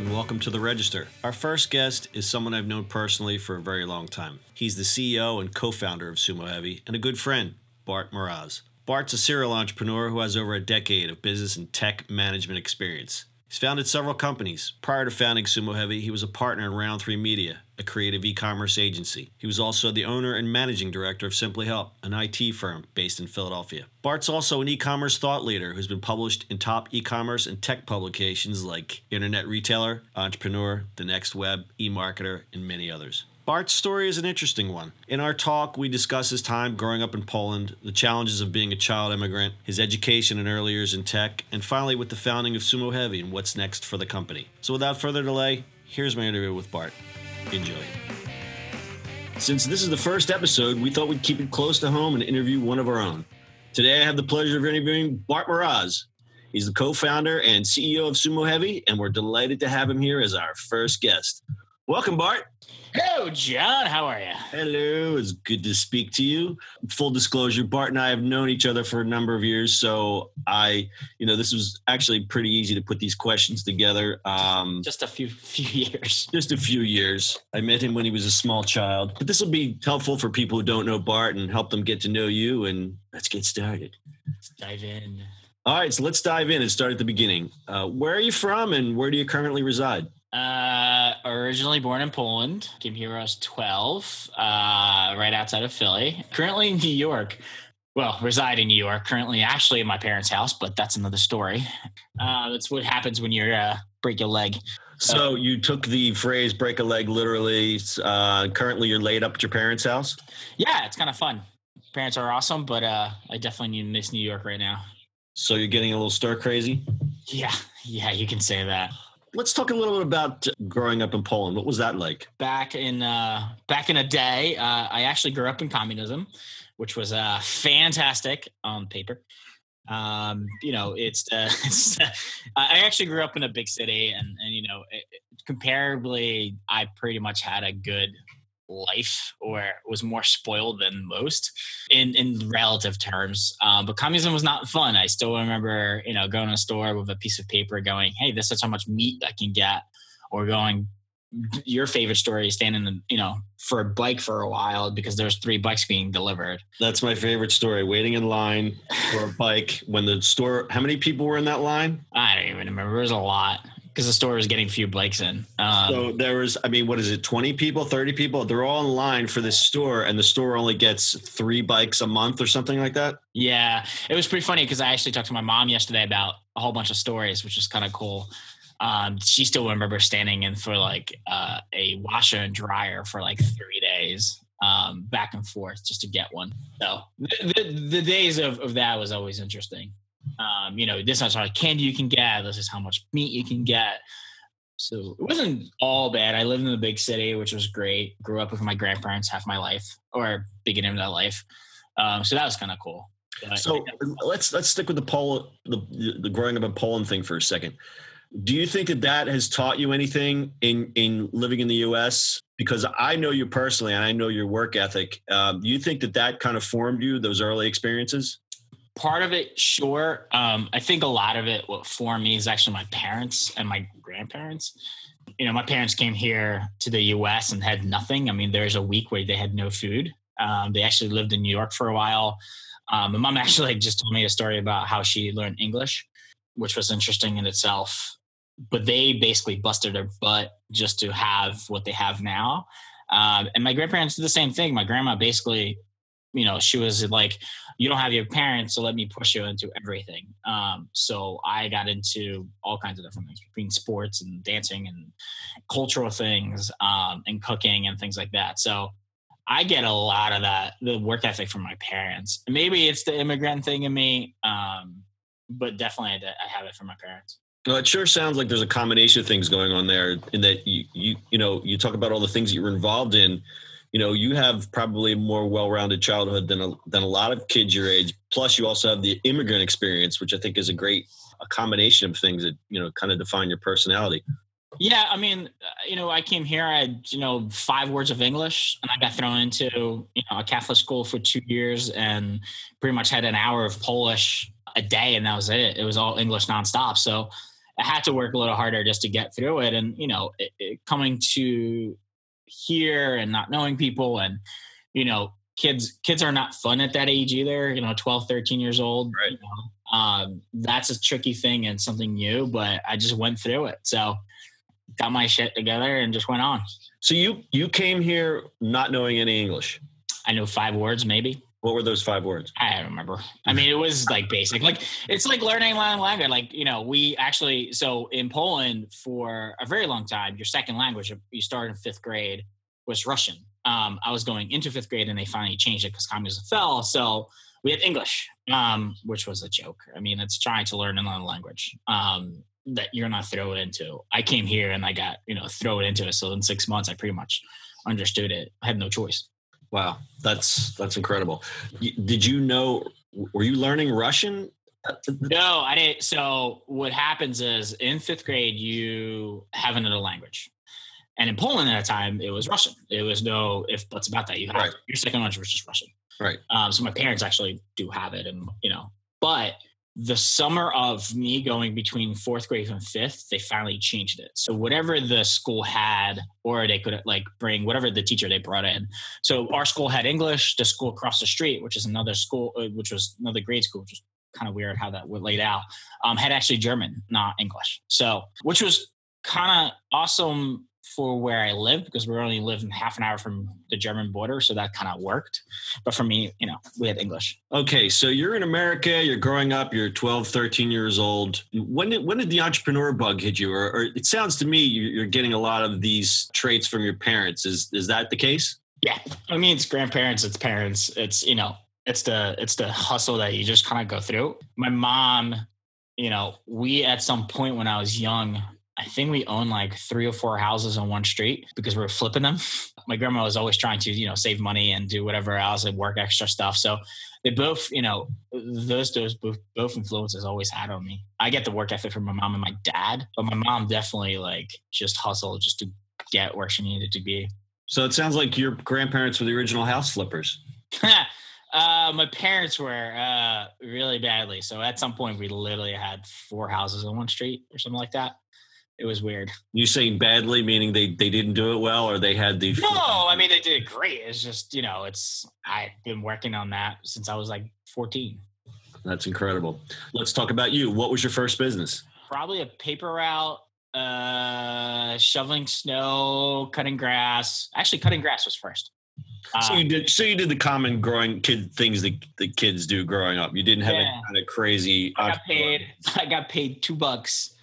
and welcome to The Register. Our first guest is someone I've known personally for a very long time. He's the CEO and co founder of Sumo Heavy and a good friend, Bart Mroz. Bart's a serial entrepreneur who has over a decade of business and tech management experience. He's founded several companies. Prior to founding Sumo Heavy, he was a partner in Round 3 Media, a creative e commerce agency. He was also the owner and managing director of Simply Help, an IT firm based in Philadelphia. Bart's also an e commerce thought leader who's been published in top e commerce and tech publications like Internet Retailer, Entrepreneur, The Next Web, eMarketer, and many others. Bart's story is an interesting one. In our talk, we discuss his time growing up in Poland, the challenges of being a child immigrant, his education and early years in tech, and finally with the founding of Sumo Heavy and what's next for the company. So without further delay, here's my interview with Bart. Enjoy. Since this is the first episode, we thought we'd keep it close to home and interview one of our own. Today, I have the pleasure of interviewing Bart Mroz. He's the co founder and CEO of Sumo Heavy, and we're delighted to have him here as our first guest. Welcome, Bart. Hello, John. How are you? Hello. It's good to speak to you. Full disclosure, Bart and I have known each other for a number of years. So I, you know, this was actually pretty easy to put these questions together. Um, just a few few years. Just a few years. I met him when he was a small child. But this will be helpful for people who don't know Bart and help them get to know you. And let's get started. Let's dive in. All right. So let's dive in and start at the beginning. Uh, where are you from and where do you currently reside? Uh, originally born in Poland, came here when I was 12, uh, right outside of Philly. Currently in New York. Well, reside in New York. Currently, actually, in my parents' house, but that's another story. Uh, that's what happens when you uh, break your leg. So you took the phrase "break a leg" literally. Uh, currently, you're laid up at your parents' house. Yeah, it's kind of fun. Parents are awesome, but uh, I definitely need to miss New York right now. So you're getting a little stir crazy. Yeah, yeah, you can say that let's talk a little bit about growing up in Poland. What was that like? Back in uh, back in a day, uh, I actually grew up in communism, which was uh, fantastic on paper. Um, you know, it's, uh, it's I actually grew up in a big city, and and you know, it, comparably, I pretty much had a good life or was more spoiled than most in in relative terms. Um, but communism was not fun. I still remember you know going to a store with a piece of paper going hey this is how much meat i can get or going your favorite story is standing the you know for a bike for a while because there's three bikes being delivered. That's my favorite story waiting in line for a bike when the store how many people were in that line? I don't even remember. It was a lot because the store was getting few bikes in. Um, so there was, I mean, what is it, 20 people, 30 people? They're all in line for this store, and the store only gets three bikes a month or something like that. Yeah, it was pretty funny because I actually talked to my mom yesterday about a whole bunch of stories, which was kind of cool. Um, she still remember standing in for like uh, a washer and dryer for like three days um, back and forth just to get one. So the, the, the days of, of that was always interesting. Um, you know, this is how much candy you can get. This is how much meat you can get. So it wasn't all bad. I lived in the big city, which was great. Grew up with my grandparents half my life, or beginning of that life. Um, so that was kind of cool. But so let's let's stick with the Pol the, the growing up in Poland thing for a second. Do you think that that has taught you anything in in living in the U.S. Because I know you personally, and I know your work ethic. Um, you think that that kind of formed you those early experiences? Part of it, sure. Um, I think a lot of it, what for me is actually my parents and my grandparents. You know, my parents came here to the U.S. and had nothing. I mean, there's a week where they had no food. Um, they actually lived in New York for a while. Um, my mom actually just told me a story about how she learned English, which was interesting in itself. But they basically busted their butt just to have what they have now. Um, and my grandparents did the same thing. My grandma basically you know, she was like, you don't have your parents, so let me push you into everything. Um, so I got into all kinds of different things between sports and dancing and cultural things um, and cooking and things like that. So I get a lot of that, the work ethic from my parents. Maybe it's the immigrant thing in me, um, but definitely I have it from my parents. Well, it sure sounds like there's a combination of things going on there. In that you, you, you know, you talk about all the things that you were involved in you know you have probably a more well-rounded childhood than a, than a lot of kids your age. Plus you also have the immigrant experience which i think is a great a combination of things that you know kind of define your personality. Yeah i mean you know i came here i had you know five words of english and i got thrown into you know a catholic school for two years and pretty much had an hour of polish a day and that was it. It was all english nonstop. So I had to work a little harder just to get through it. And, you know, it, it, coming to here and not knowing people and, you know, kids, kids are not fun at that age either, you know, 12, 13 years old. Right. You know, um, that's a tricky thing and something new, but I just went through it. So got my shit together and just went on. So you, you came here not knowing any English. I know five words, maybe. What were those five words? I don't remember. I mean, it was like basic. Like it's like learning a language. Like you know, we actually so in Poland for a very long time, your second language you start in fifth grade was Russian. Um, I was going into fifth grade, and they finally changed it because communism fell. So we had English, um, which was a joke. I mean, it's trying to learn another language um, that you're not thrown into. I came here and I got you know thrown into it. So in six months, I pretty much understood it. I had no choice. Wow, that's that's incredible. Did you know? Were you learning Russian? No, I didn't. So what happens is in fifth grade you have another language, and in Poland at the time it was Russian. It was no if buts about that. You have right. your second language was just Russian. Right. Um, so my parents actually do have it, and you know, but the summer of me going between fourth grade and fifth, they finally changed it. So whatever the school had, or they could like bring whatever the teacher they brought in. So our school had English. The school across the street, which is another school, uh, which was another grade school, which was kind of weird how that was laid out, um, had actually German, not English. So which was kind of awesome for where I live because we're only living half an hour from the German border, so that kind of worked. But for me, you know, we had English. Okay, so you're in America, you're growing up, you're 12, 13 years old. When did, when did the entrepreneur bug hit you? Or, or it sounds to me you're getting a lot of these traits from your parents. Is is that the case? Yeah, I mean, it's grandparents, it's parents, it's you know, it's the it's the hustle that you just kind of go through. My mom, you know, we at some point when I was young I think we own like three or four houses on one street because we are flipping them. My grandma was always trying to, you know, save money and do whatever else and work extra stuff. So they both, you know, those those both, both influences always had on me. I get the work ethic from my mom and my dad, but my mom definitely like just hustled just to get where she needed to be. So it sounds like your grandparents were the original house flippers. Uh, my parents were uh, really badly. So at some point, we literally had four houses on one street or something like that it was weird. You saying badly, meaning they they didn't do it well, or they had the? No, I mean they did great. It's just you know, it's I've been working on that since I was like fourteen. That's incredible. Let's talk about you. What was your first business? Probably a paper route, uh, shoveling snow, cutting grass. Actually, cutting grass was first. So you um, did. So you did the common growing kid things that the kids do growing up. You didn't have yeah. any kind of crazy. I got paid. I got paid two bucks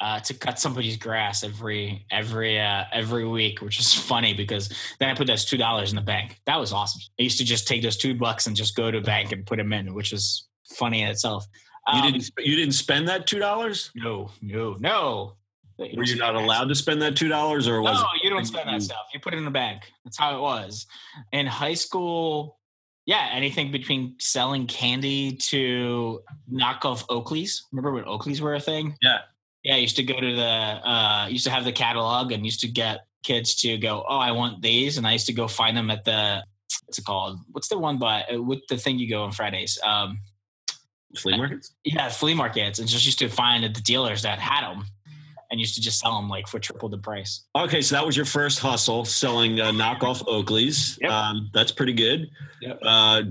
uh, to cut somebody's grass every every uh, every week, which is funny because then I put those two dollars in the bank. That was awesome. I used to just take those two bucks and just go to a bank and put them in, which was funny in itself. Um, you didn't you didn't spend that two dollars? No, no, no. Were you not allowed to spend that two dollars, or was? No, you don't spend that stuff. You put it in the bank. That's how it was. In high school, yeah, anything between selling candy to knockoff Oakleys. Remember when Oakleys were a thing? Yeah. Yeah, I used to go to the uh used to have the catalog and used to get kids to go, Oh, I want these and I used to go find them at the what's it called? What's the one by uh, with the thing you go on Fridays? Um flea markets? Yeah, flea markets and just used to find the dealers that had them and used to just sell them like for triple the price. Okay, so that was your first hustle, selling uh, knockoff Oakleys. Yep. Um, that's pretty good. Yep. Uh,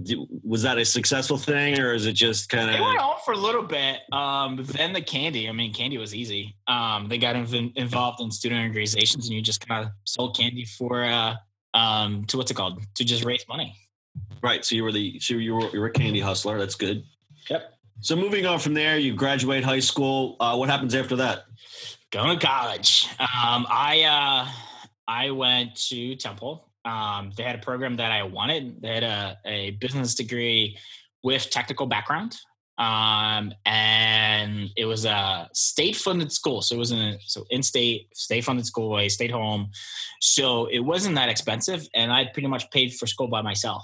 was that a successful thing, or is it just kind of? It went on for a little bit. Um, then the candy. I mean, candy was easy. Um, they got inv- involved in student organizations, and you just kind of sold candy for uh, um, to what's it called? To just raise money. Right. So you were the so you were you were a candy hustler. That's good. Yep. So moving on from there, you graduate high school. Uh, what happens after that? Going to college. Um, I uh, I went to Temple. Um, they had a program that I wanted. They had a, a business degree with technical background, um, and it was a state funded school. So it was in so in state state funded school, a state home. So it wasn't that expensive, and I pretty much paid for school by myself.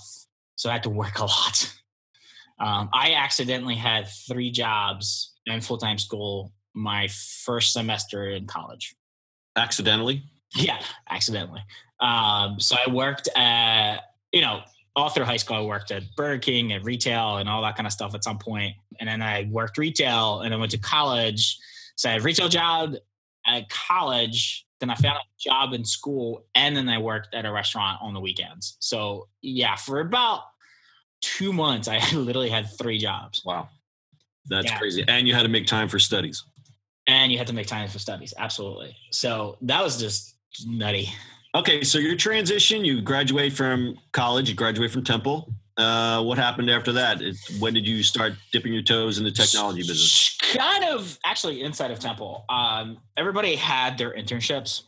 So I had to work a lot. Um, I accidentally had three jobs and full time school my first semester in college. Accidentally? Yeah, accidentally. Um, so I worked at, you know, all through high school, I worked at Burger King and retail and all that kind of stuff at some point. And then I worked retail and I went to college. So I had a retail job at college, then I found a job in school, and then I worked at a restaurant on the weekends. So yeah, for about two months, I literally had three jobs. Wow. That's Yeah. crazy. And you had to make time for studies. And you had to make time for studies. Absolutely. So that was just nutty. Okay, so your transition, you graduate from college, you graduate from Temple. Uh, what happened after that? It, when did you start dipping your toes in the technology business? Kind of actually inside of Temple. Um, everybody had their internships.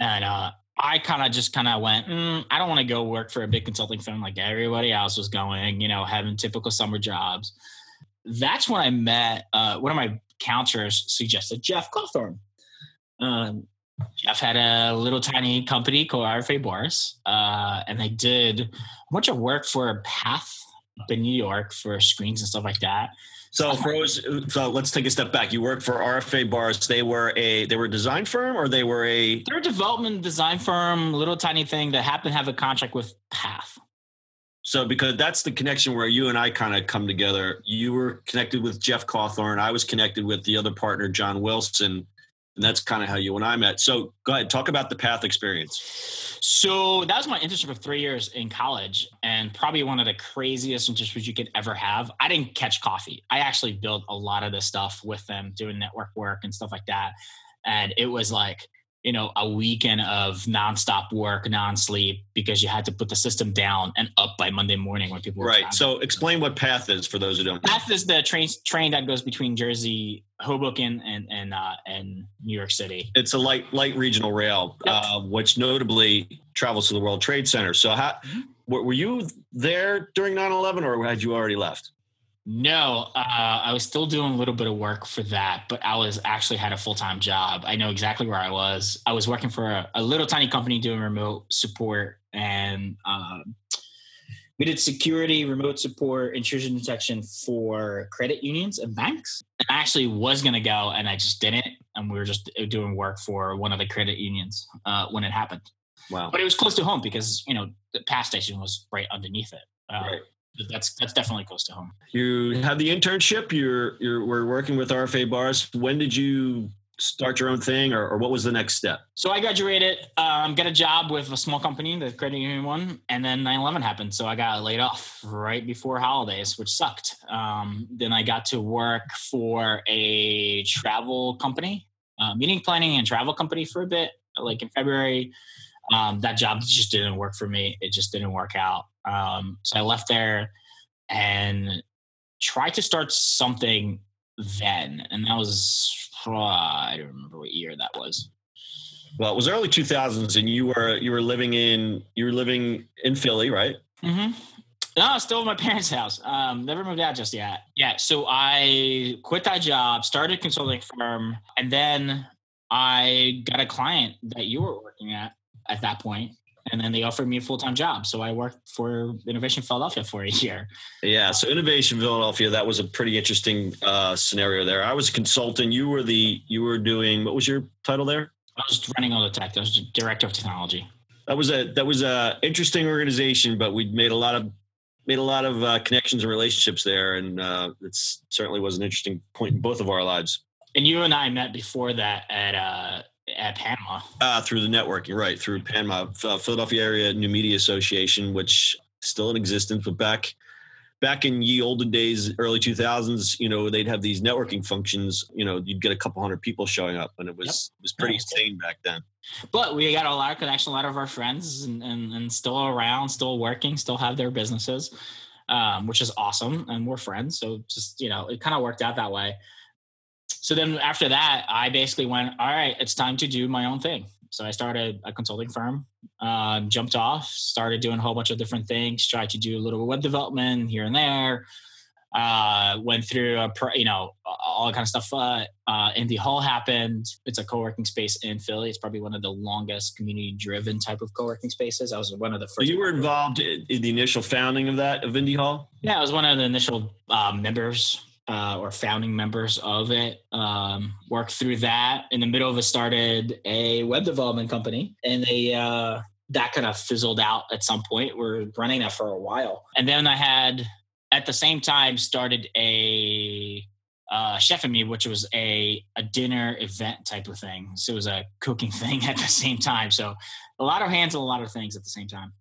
And uh, I kind of just kind of went, mm, I don't want to go work for a big consulting firm like everybody else was going, you know, having typical summer jobs. That's when I met uh, one of my counselors suggested Jeff Cawthorn. Um, Jeff had a little tiny company called RFA Boris, uh, and they did a bunch of work for Path up in New York for screens and stuff like that. So, for those, so let's take a step back. You worked for RFA Bars. They were a they were a design firm, or they were a They're a development design firm, little tiny thing that happened to have a contract with Path. So because that's the connection where you and I kind of come together. You were connected with Jeff Cawthorn. I was connected with the other partner, John Wilson, and that's kind of how you and I met. So, go ahead, talk about the Path experience. So that was my internship of three years in college, and probably one of the craziest internships you could ever have. I didn't catch coffee. I actually built a lot of the stuff with them, doing network work and stuff like that. And it was like, you know, a weekend of nonstop work, non-sleep, because you had to put the system down and up by Monday morning when people were Right. So, explain what Path is for those who don't. know. Path is the train train that goes between Jersey, Hoboken, and and uh, and New York City. It's a light light regional rail, Yep. uh, which notably travels to the World Trade Center. So, how Mhm. were, were you there during 9/11, or had you already left? No, uh, I was still doing a little bit of work for that, but I was actually had a full time job. I know exactly where I was. I was working for a, a little tiny company doing remote support, and um, we did security, remote support, intrusion detection for credit unions and banks. And I actually was going to go, and I just didn't. And we were just doing work for one of the credit unions uh, when it happened. Wow. But it was close to home because you know the Path station was right underneath it. Uh, Right. That's that's definitely close to home. You had the internship. You're you're we're working with RFA Bars. When did you start your own thing, or, or what was the next step? So I graduated, um, got a job with a small company, the credit union one, and then 9/11 happened. So I got laid off right before holidays, which sucked. Um, then I got to work for a travel company, uh, meeting planning and travel company for a bit, like in February. Um, that job just didn't work for me. It just didn't work out. Um, so I left there and tried to start something then, and that was uh, I don't remember what year that was. Well, it was early 2000s, and you were you were living in you were living in Philly, right? Mm-hmm. No, still at my parents' house. Um, never moved out just yet. Yeah, so I quit that job, started a consulting firm, and then I got a client that you were working at at that point, and then they offered me a full time job. So I worked for Innovation Philadelphia for a year. Yeah. So Innovation Philadelphia, that was a pretty interesting uh, scenario there. I was a consultant. You were the you were doing what was your title there? I was running all the tech. I was director of technology. That was a that was a interesting organization, but we made a lot of made a lot of uh, connections and relationships there, and uh, it certainly was an interesting point in both of our lives. And you and I met before that at uh, at Panama. Uh, through the networking, right? Through Panama, uh, Philadelphia Area New Media Association, which is still in existence, but back back in ye olden days, early two thousands, you know, they'd have these networking functions. You know, you'd get a couple hundred people showing up, and it was Yep. it was pretty Yeah. insane back then. But we got a lot of connection, a lot of our friends and, and, and still around, still working, still have their businesses, um, which is awesome. And we're friends. So just, you know, it kind of worked out that way. So then after that, I basically went, all right, it's time to do my own thing. So I started a consulting firm, um, jumped off, started doing a whole bunch of different things, tried to do a little web development here and there. Uh, went through a, you know, all that kind of stuff. Uh, uh, Indy Hall happened. It's a co-working space in Philly. It's probably one of the longest community-driven type of co-working spaces. I was one of the So first. you were involved in in the initial founding of that of Indy Hall. Yeah, I was one of the initial uh, members uh, or founding members of it. Um, worked through that. In the middle of it, started a web development company, and they uh, that kind of fizzled out at some point. We're running that for a while, and then I had at the same time started a uh, Chef and Me, which was a a dinner event type of thing. So it was a cooking thing at the same time. So a lot of hands on a lot of things at the same time.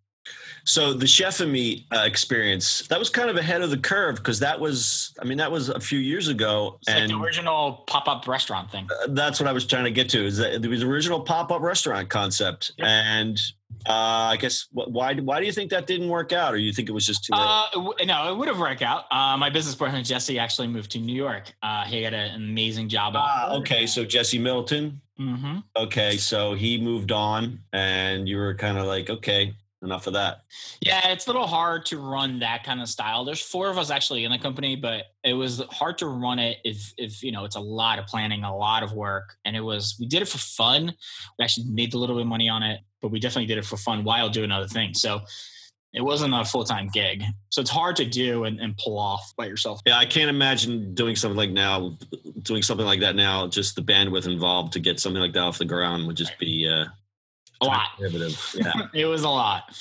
So the chef and me uh, experience that was kind of ahead of the curve because that was, I mean, that was a few years ago, it's and like the original pop up restaurant thing. Uh, that's what I was trying to get to. Is that it was original pop up restaurant concept, and uh, I guess why why do you think that didn't work out, or you think it was just too? Uh, no, it would have worked out. Uh, my business partner Jesse actually moved to New York. Uh, he got an amazing job. Ah, okay, so Jesse Middleton. Mm-hmm. Okay, so he moved on, and you were kind of like, okay, enough of that. Yeah, it's a little hard to run that kind of style. There's four of us actually in the company, but it was hard to run it if if you know it's a lot of planning, a lot of work, and it was we did it for fun. We actually made a little bit of money on it, but we definitely did it for fun while doing other things. So it wasn't a full time gig. So it's hard to do and, and, pull off by yourself. Yeah, I can't imagine doing something like now, doing something like that now. Just the bandwidth involved to get something like that off the ground would just be uh, a lot. Yeah, it was a lot.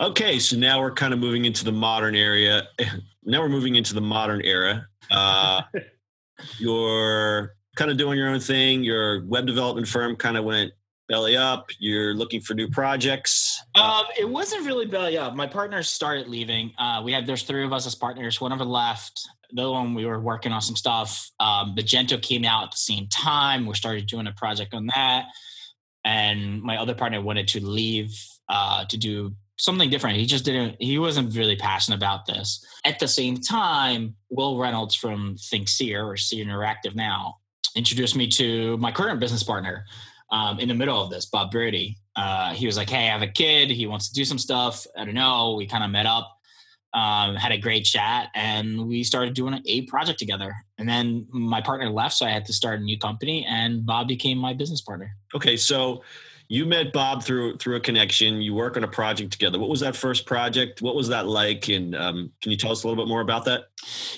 Okay, so now we're kind of moving into the modern area. Now we're moving into the modern era. Uh, you're kind of doing your own thing. Your web development firm kind of went belly up. You're looking for new projects. Um, it wasn't really belly up. My partners started leaving. Uh, we had there's three of us as partners. One of them left. The one we were working on some stuff. Um, Magento came out at the same time. We started doing a project on that and my other partner wanted to leave uh, to do something different. He just didn't. He wasn't really passionate about this. At the same time, Wil Reynolds from ThinkSeer or Seer Interactive now introduced me to my current business partner. Um, in the middle of this, Bob Brody, uh, he was like, "Hey, I have a kid. He wants to do some stuff. I don't know." We kind of met up um, had a great chat and we started doing a project together. And then my partner left so i had to start a new company and bob became my business partner. Okay so you met bob through through a connection. You work on a project together. What was that first project? What was that like? And um, can you tell us a little bit more about that?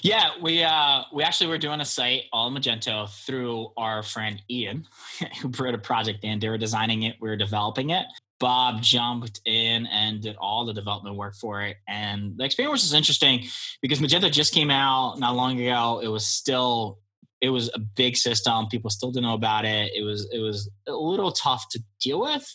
Yeah we uh, we actually were doing a site all magento through our friend ian who brought a project in they were designing it. We were developing it Bob jumped in and did all the development work for it. And the experience was interesting because Magento just came out not long ago. It was still it was a big system. People still didn't know about it. It was it was a little tough to deal with.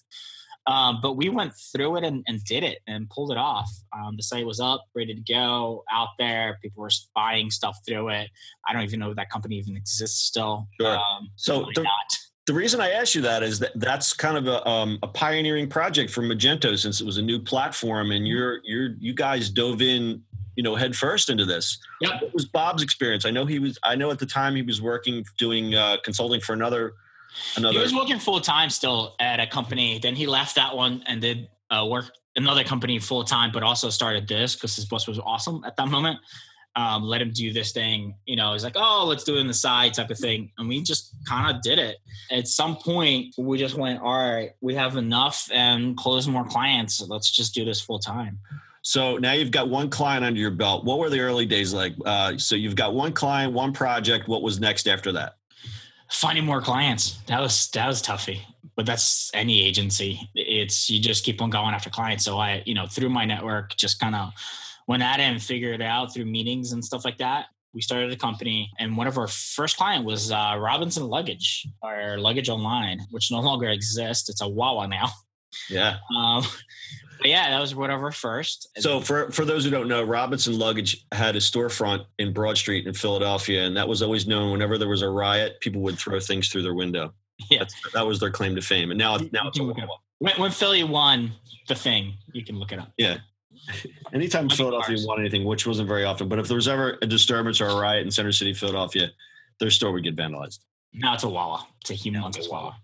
Um, but we went through it and, and did it and pulled it off. Um, the site was up, ready to go, out there. People were buying stuff through it. I don't even know if that company even exists still. Sure. Um, so the, not the reason I asked you that is that that's kind of a, um, a pioneering project for Magento since it was a new platform, and you're you're you guys dove in, you know, head first into this. Yep. What was Bob's experience? I know he was. I know at the time he was working doing uh, consulting for another. Another. He was working full time still at a company. Then he left that one and did uh, work another company full time, but also started this because his boss was awesome at that moment um, let him do this thing. You know, he's like, oh, let's do it in the side type of thing. And we just kind of did it. At some point, we just went, all right, we have enough and close more clients. let's just do this full time. So now you've got one client under your belt. What were the early days like? Uh, so you've got one client, one project. What was next after that? Finding more clients. That was that was toughy, but that's any agency. It's you just keep on going after clients. So I, you know, through my network, just kind of went Adam figured it out through meetings and stuff like that. We started a company, and one of our first client was uh, Robinson Luggage, or Luggage Online, which no longer exists. It's a Wawa now. Yeah. Um, but yeah, that was one of our first. So for for those who don't know, Robinson Luggage had a storefront in Broad Street in Philadelphia, and that was always known. Whenever there was a riot, people would throw things through their window. Yeah, That's, that was their claim to fame. And now, now it's a Wawa. When, when Philly won the thing, you can look it up. Yeah, Anytime Philadelphia won anything, which wasn't very often, but if there was ever a disturbance or a riot in Center City, Philadelphia, their store would get vandalized. Now it's a Wawa. It's a humongous Wawa.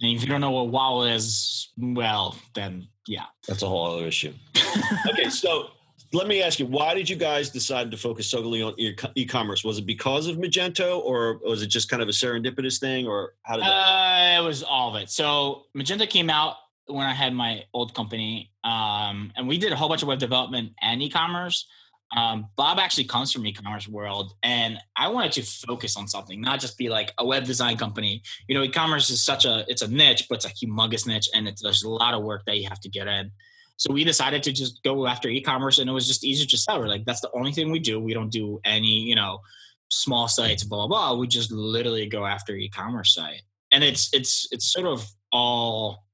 And if you don't know what Wawa is, well, then yeah. That's a whole other issue. okay, so let me ask you, why did you guys decide to focus solely on e-commerce? Was it because of Magento, or was it just kind of a serendipitous thing, or how did? That- uh, it was all of it. So Magento came out when I had my old company, um, and we did a whole bunch of web development and e-commerce. Um, Bob actually comes from e-commerce world, and I wanted to focus on something, not just be like a web design company. You know, e-commerce is such a it's a niche, but it's a humongous niche, and it's, there's a lot of work that you have to get in. So we decided to just go after e-commerce, and it was just easier to sell. We're like, that's the only thing we do. We don't do any, you know, small sites, blah blah blah. We just literally go after e-commerce site, and it's it's it's sort of all.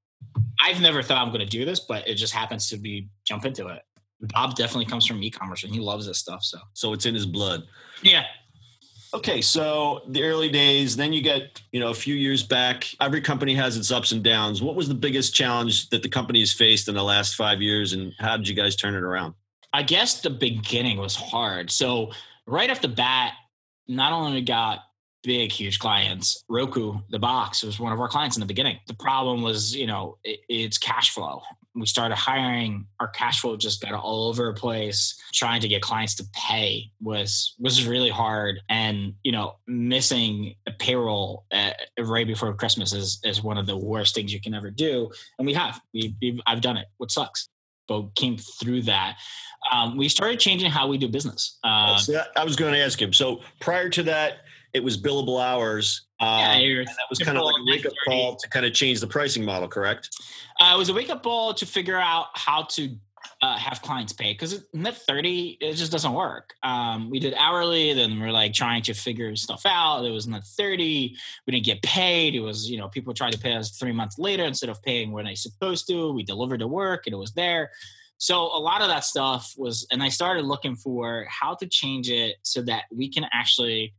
I've never thought I'm going to do this, but it just happens to be jump into it. Bob definitely comes from e-commerce, and he loves this stuff. So So it's in his blood. yeah, Okay, so the early days, then you get, you know, a few years back, every company has its ups and downs. What was the biggest challenge that the company has faced in the last five years, and how did you guys turn it around? I guess the beginning was hard. So right off the bat, not only got big, huge clients, Roku, the box was one of our clients in the beginning. The problem was, you know, it, it's cash flow. We started hiring, our cash flow just got all over the place. Trying to get clients to pay was was really hard, and you know, missing a payroll uh, right before Christmas is is one of the worst things you can ever do. And we have, we, we've, I've done it. What sucks, but came through that. Um, we started changing how we do business. Uh, So I was going to ask him. So prior to that, it was billable hours. Um, yeah, and that was kind of like a wake up call to kind of change the pricing model, correct? Uh, it was a wake up call to figure out how to uh, have clients pay because net 30 it just doesn't work um, we did hourly then we're like trying to figure stuff out it was net 30 we didn't get paid it was you know people tried to pay us three months later instead of paying when they supposed to we delivered the work and it was there so a lot of that stuff was and i started looking for how to change it so that we can actually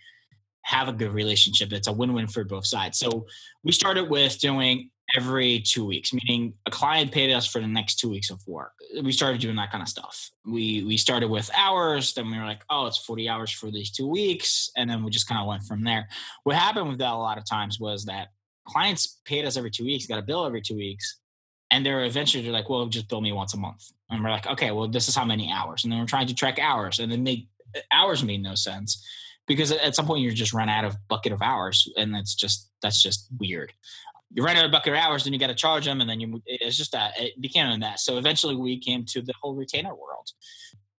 have a good relationship it's a win-win for both sides so we started with doing every two weeks, meaning a client paid us for the next two weeks of work. We started doing that kind of stuff. We we started with hours, then we were like, oh, it's 40 hours for these two weeks. And then we just kind of went from there. What happened with that a lot of times was that clients paid us every two weeks, got a bill every two weeks. And they're eventually they're like, well, just bill me once a month. And we're like, okay, well, this is how many hours. And then we're trying to track hours. And then make hours made no sense because at some point you just run out of bucket of hours. And that's just that's just weird you run out of bucket of hours, then you got to charge them, and then you. It's just that it became that. So eventually, we came to the whole retainer world.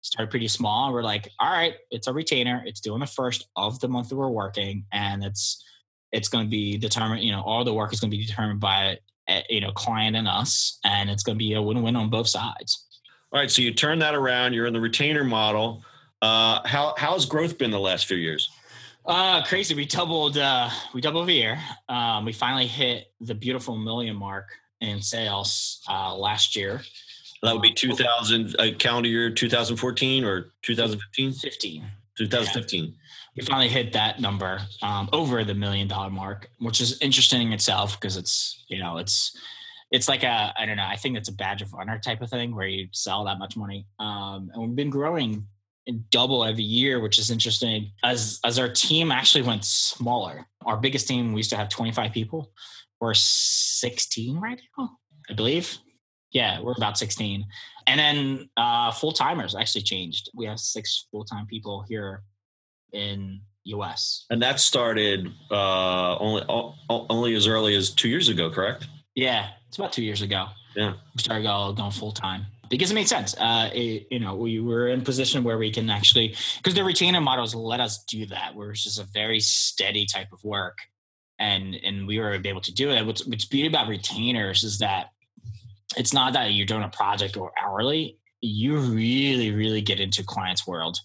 Started pretty small. We're like, all right, it's a retainer. It's doing the first of the month that we're working, and it's it's going to be determined. You know, all the work is going to be determined by eh, you know client and us, and it's going to be a win-win on both sides. All right, so you turn that around. You're in the retainer model. Uh, how how's growth been the last few years? Uh, crazy. We doubled. Uh, we doubled a year. Um, we finally hit the beautiful million mark in sales uh, last year. That would be 2000 uh, calendar year 2014 or 2015? 15. 2015. We finally hit that number um, over the million dollar mark, which is interesting in itself because it's you know it's it's like a I don't know I think it's a badge of honor type of thing where you sell that much money. Um, and we've been growing in double every year, which is interesting. As as our team actually went smaller, our biggest team we used to have 25 people. We're 16 right now, I believe. Yeah, we're about 16. And then uh, full timers actually changed. We have six full time people here in US. And that started uh, only only as early as two years ago, correct? Yeah, it's about two years ago. Yeah. we started going full time because it made sense. Uh, it, you know, we were in a position where we can actually because the retainer models let us do that, where it's just a very steady type of work, and and we were able to do it. What's what's beauty about retainers is that it's not that you're doing a project or hourly. You really, really get into clients' world,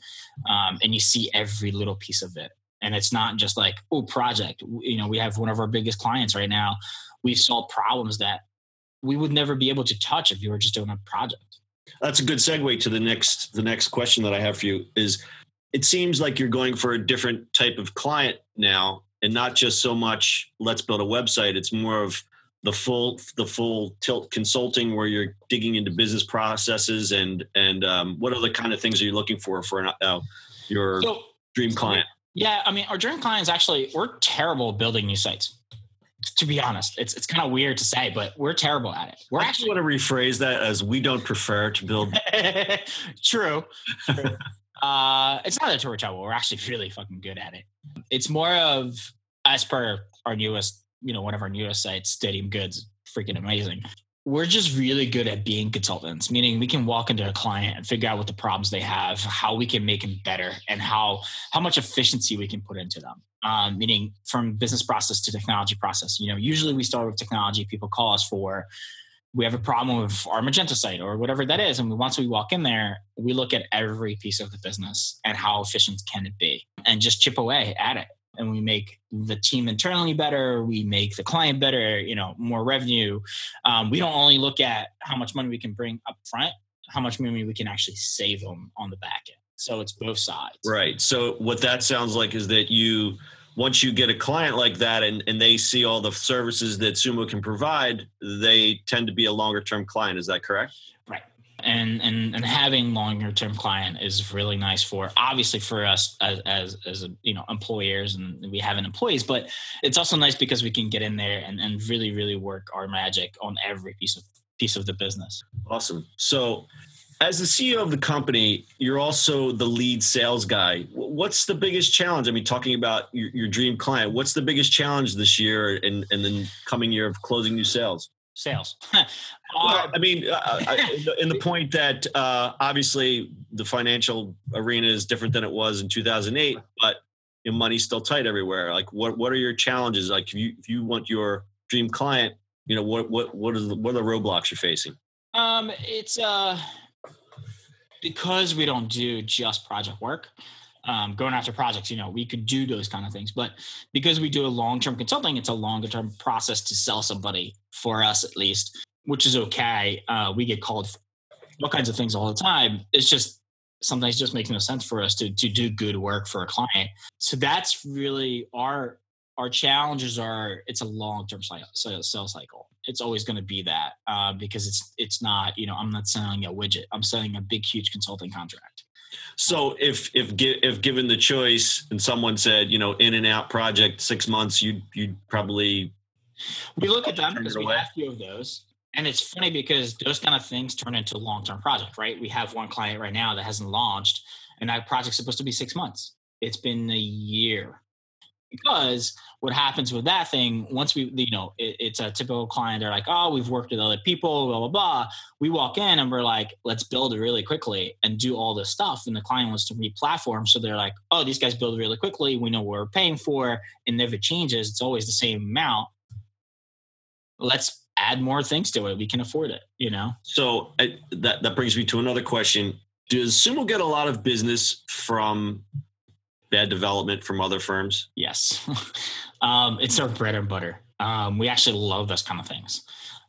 um, and you see every little piece of it. And it's not just like oh, project. You know, we have one of our biggest clients right now. We've solved problems that we would never be able to touch if you were just doing a project. That's a good segue to the next the next question that I have for you is it seems like you're going for a different type of client now and not just so much let's build a website it's more of the full the full tilt consulting where you're digging into business processes and and um, what other kind of things are you looking for for an, uh, your So, dream client yeah, I mean, our dream clients actually, we're terrible at building new sites. To be honest, it's it's kind of weird to say, but we're terrible at it. We're I actually want to rephrase that as we don't prefer to build true. true. uh, it's not that we're terrible. We're actually really fucking good at it. It's more of as per our newest, you know, one of our newest sites, Stadium Goods, freaking amazing. We're just really good at being consultants, meaning we can walk into a client and figure out what the problems they have, how we can make them better, and how how much efficiency we can put into them. Um, meaning from business process to technology process. You know, usually we start with technology. People call us for we have a problem with our Magento site or whatever that is. And we, once we walk in there, we look at every piece of the business and how efficient can it be. and just chip away at it and we make the team internally better we make the client better you know more revenue. Um, we don't only look at how much money we can bring up front how much money we can actually save them on the back end. So it's both sides. Right. So what that sounds like is that you once you get a client like that and, and they see all the services that sumo can provide they tend to be a longer term client. Is that correct and and and having longer term client is really nice for obviously for us as as as a, you know employers and we have an employees but it's also nice because we can get in there and, and really really work our magic on every piece of piece of the business awesome so as the CEO of the company, you're also the lead sales guy. What's the biggest challenge? I mean, talking about your, your dream client, what's the biggest challenge this year and, and then coming year of closing new sales? Sales. well, I mean, uh, uh in the point that uh, obviously the financial arena is different than it was in 2008, but your money's still tight everywhere. Like, what what are your challenges? Like, if you if you want your dream client, you know, what what what is the, what are the roadblocks you're facing? Um, it's uh because we don't do just project work um, going after projects, you know, we could do those kind of things. But because we do a long term consulting, it's a longer term process to sell somebody for us at least, which is okay. Uh, we get called all kinds of things all the time. It's just sometimes it just makes no sense for us to to do good work for a client. So that's really our our challenges are it's a long term sales cycle. It's always going to be that uh, because it's it's not you know I'm not selling a widget. I'm selling a big huge consulting contract. So if if if given the choice and someone said, you know, in and out project six months, you'd you'd probably we look at them because we have a few of those. And it's funny because those kind of things turn into long term project, right? We have one client right now that hasn't launched, and that project's supposed to be six months. It's been a year because what happens with that thing once we you know it, it's a typical client they're like oh we've worked with other people blah blah blah. We walk in and we're like let's build it really quickly and do all this stuff and the client wants to re-platform so they're like oh these guys build really quickly. We know what we're paying for and if it changes it's always the same amount. Let's add more things to it. We can afford it you know? So I, that that brings me to another question. Does sumo get a lot of business from bad development from other firms? Yes. um, it's our bread and butter. Um, we actually love those kind of things.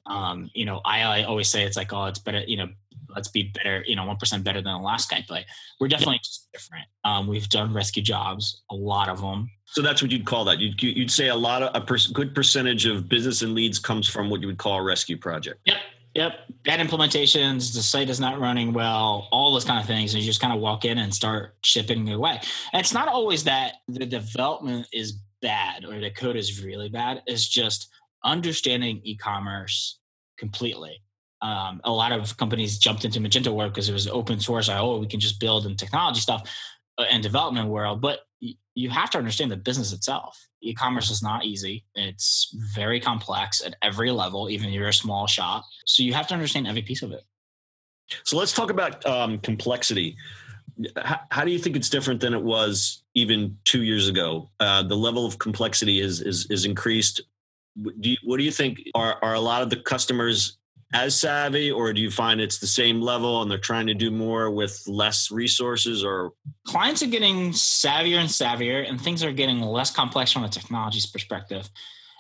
Um, you know, I, I, always say it's like, oh, it's better, you know, let's be better, you know, 1% better than the last guy, but we're definitely just different. Um, we've done rescue jobs, a lot of them. So that's what you'd call that. You'd, you'd say a lot of a per, good percentage of business and leads comes from what you would call a rescue project. Yep. Yep. Bad implementations, the site is not running well, all those kind of things. And you just kind of walk in and start shipping away. And it's not always that the development is bad or the code is really bad. It's just understanding e commerce completely. Um, a lot of companies jumped into Magento work because it was open source. Like, oh, we can just build and technology stuff uh, and development world. But you have to understand the business itself. E-commerce is not easy. It's very complex at every level, even if you're a small shop. So you have to understand every piece of it. So let's talk about um, complexity. How, how, do you think it's different than it was even two years ago? Uh, the level of complexity is is, is increased. Do you, what do you think? Are are a lot of the customers as savvy or do you find it's the same level and they're trying to do more with less resources or? Clients are getting savvier and savvier and things are getting less complex from a technology's perspective.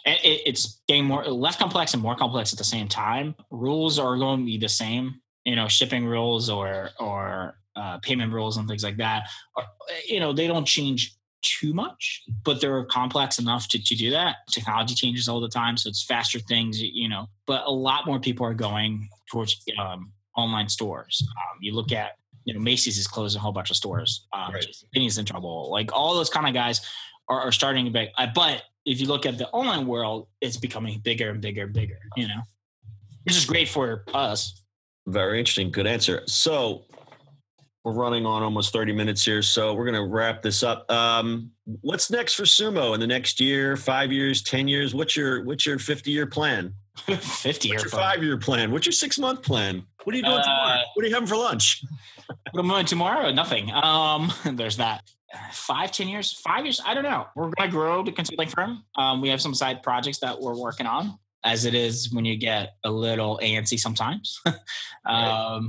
It's getting more less complex and more complex at the same time. Rules are going to be the same you know shipping rules or or uh, payment rules and things like that. Or, you know they don't change too much, but they're complex enough to, to do that. Technology changes all the time, so it's faster things, you know. But a lot more people are going towards um, online stores. Um, you look at, you know, Macy's is closing a whole bunch of stores. Um, right. in trouble. Like all those kind of guys are, are starting to be. Uh, but if you look at the online world, it's becoming bigger and bigger and bigger. You know, which is great for us. Very interesting. Good answer. So we're running on almost 30 minutes here, so we're going to wrap this up. Um, what's next for Sumo in the next year, five years, 10 years? What's your what's your 50 year plan? 50 year five year plan? What's your six month plan? What are you doing uh, tomorrow? What are you having for lunch? what am I doing tomorrow? Nothing. Um, there's that. Five, ten years, five years. I don't know. We're going to grow the consulting firm. Um, we have some side projects that we're working on, as it is when you get a little antsy sometimes. um, right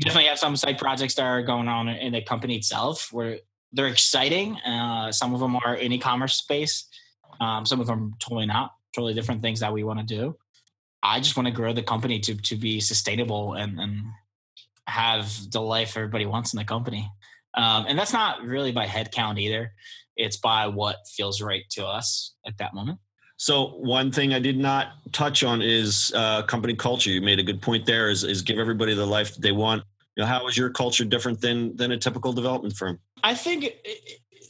definitely have some side projects that are going on in the company itself. We're they're exciting. Uh, some of them are in e-commerce space. Um, some of them totally not. Totally different things that we want to do. I just want to grow the company to to be sustainable and and have the life everybody wants in the company. Um, and that's not really by head count either. It's by what feels right to us at that moment. So one thing I did not touch on is uh, company culture. You made a good point there. Is is give everybody the life that they want. You know, how is your culture different than than a typical development firm? I think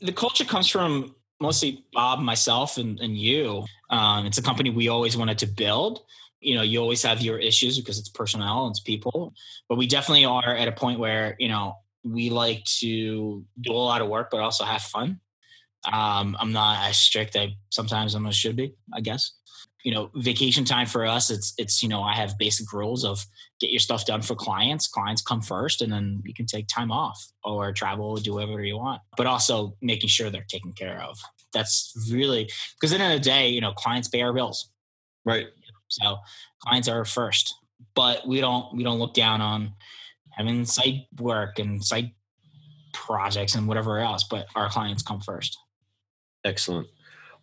the culture comes from mostly Bob, myself, and, and you. Um, it's a company we always wanted to build. You know, you always have your issues because it's personnel and it's people, but we definitely are at a point where you know we like to do a lot of work, but also have fun. Um, I'm not as strict. I sometimes I'm a should be, I guess. You know, vacation time for us, it's it's you know I have basic rules of get your stuff done for clients. Clients come first, and then you can take time off or travel, or do whatever you want. But also making sure they're taken care of. That's really because at the end of the day, you know, clients pay our bills. Right. So clients are first, but we don't we don't look down on having site work and site projects and whatever else. But our clients come first. Excellent.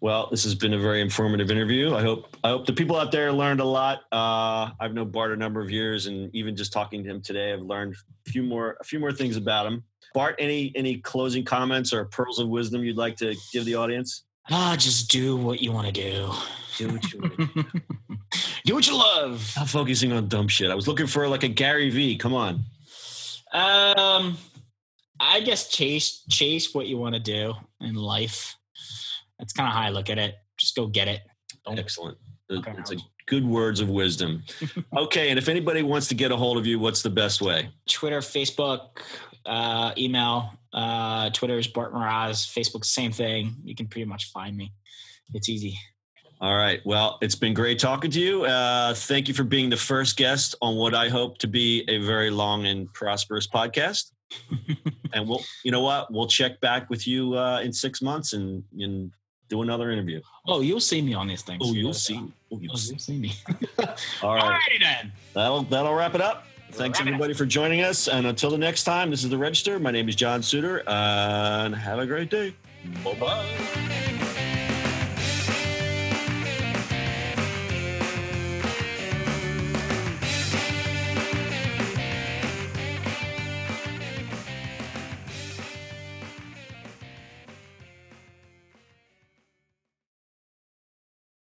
Well, this has been a very informative interview. I hope I hope the people out there learned a lot. Uh, I've known Bart a number of years, and even just talking to him today, I've learned a few more a few more things about him. Bart, any any closing comments or pearls of wisdom you'd like to give the audience? Ah, just do what you want to do. Do what you want. do what you love. I'm focusing on dumb shit. I was looking for like a Gary V. Come on. Um, I guess chase chase what you want to do in life that's kind of how I look at it. Just go get it. Don't Excellent. It's a good words of wisdom. okay, and if anybody wants to get a hold of you, what's the best way? Twitter, Facebook, uh, email. Uh, Twitter is Bart Mroz. Facebook, same thing. You can pretty much find me. It's easy. All right. Well, it's been great talking to you. Uh, thank you for being the first guest on what I hope to be a very long and prosperous podcast. and we'll, you know what? We'll check back with you uh, in six months and, and do another interview. Oh, you'll see me on these things. Oh, you'll see. Oh, you'll, oh, see. you'll see me. All right. Alrighty then. That'll that'll wrap it up. Thanks everybody for joining us, and until the next time, this is the Register. My name is John Suder, and have a great day. Bye bye.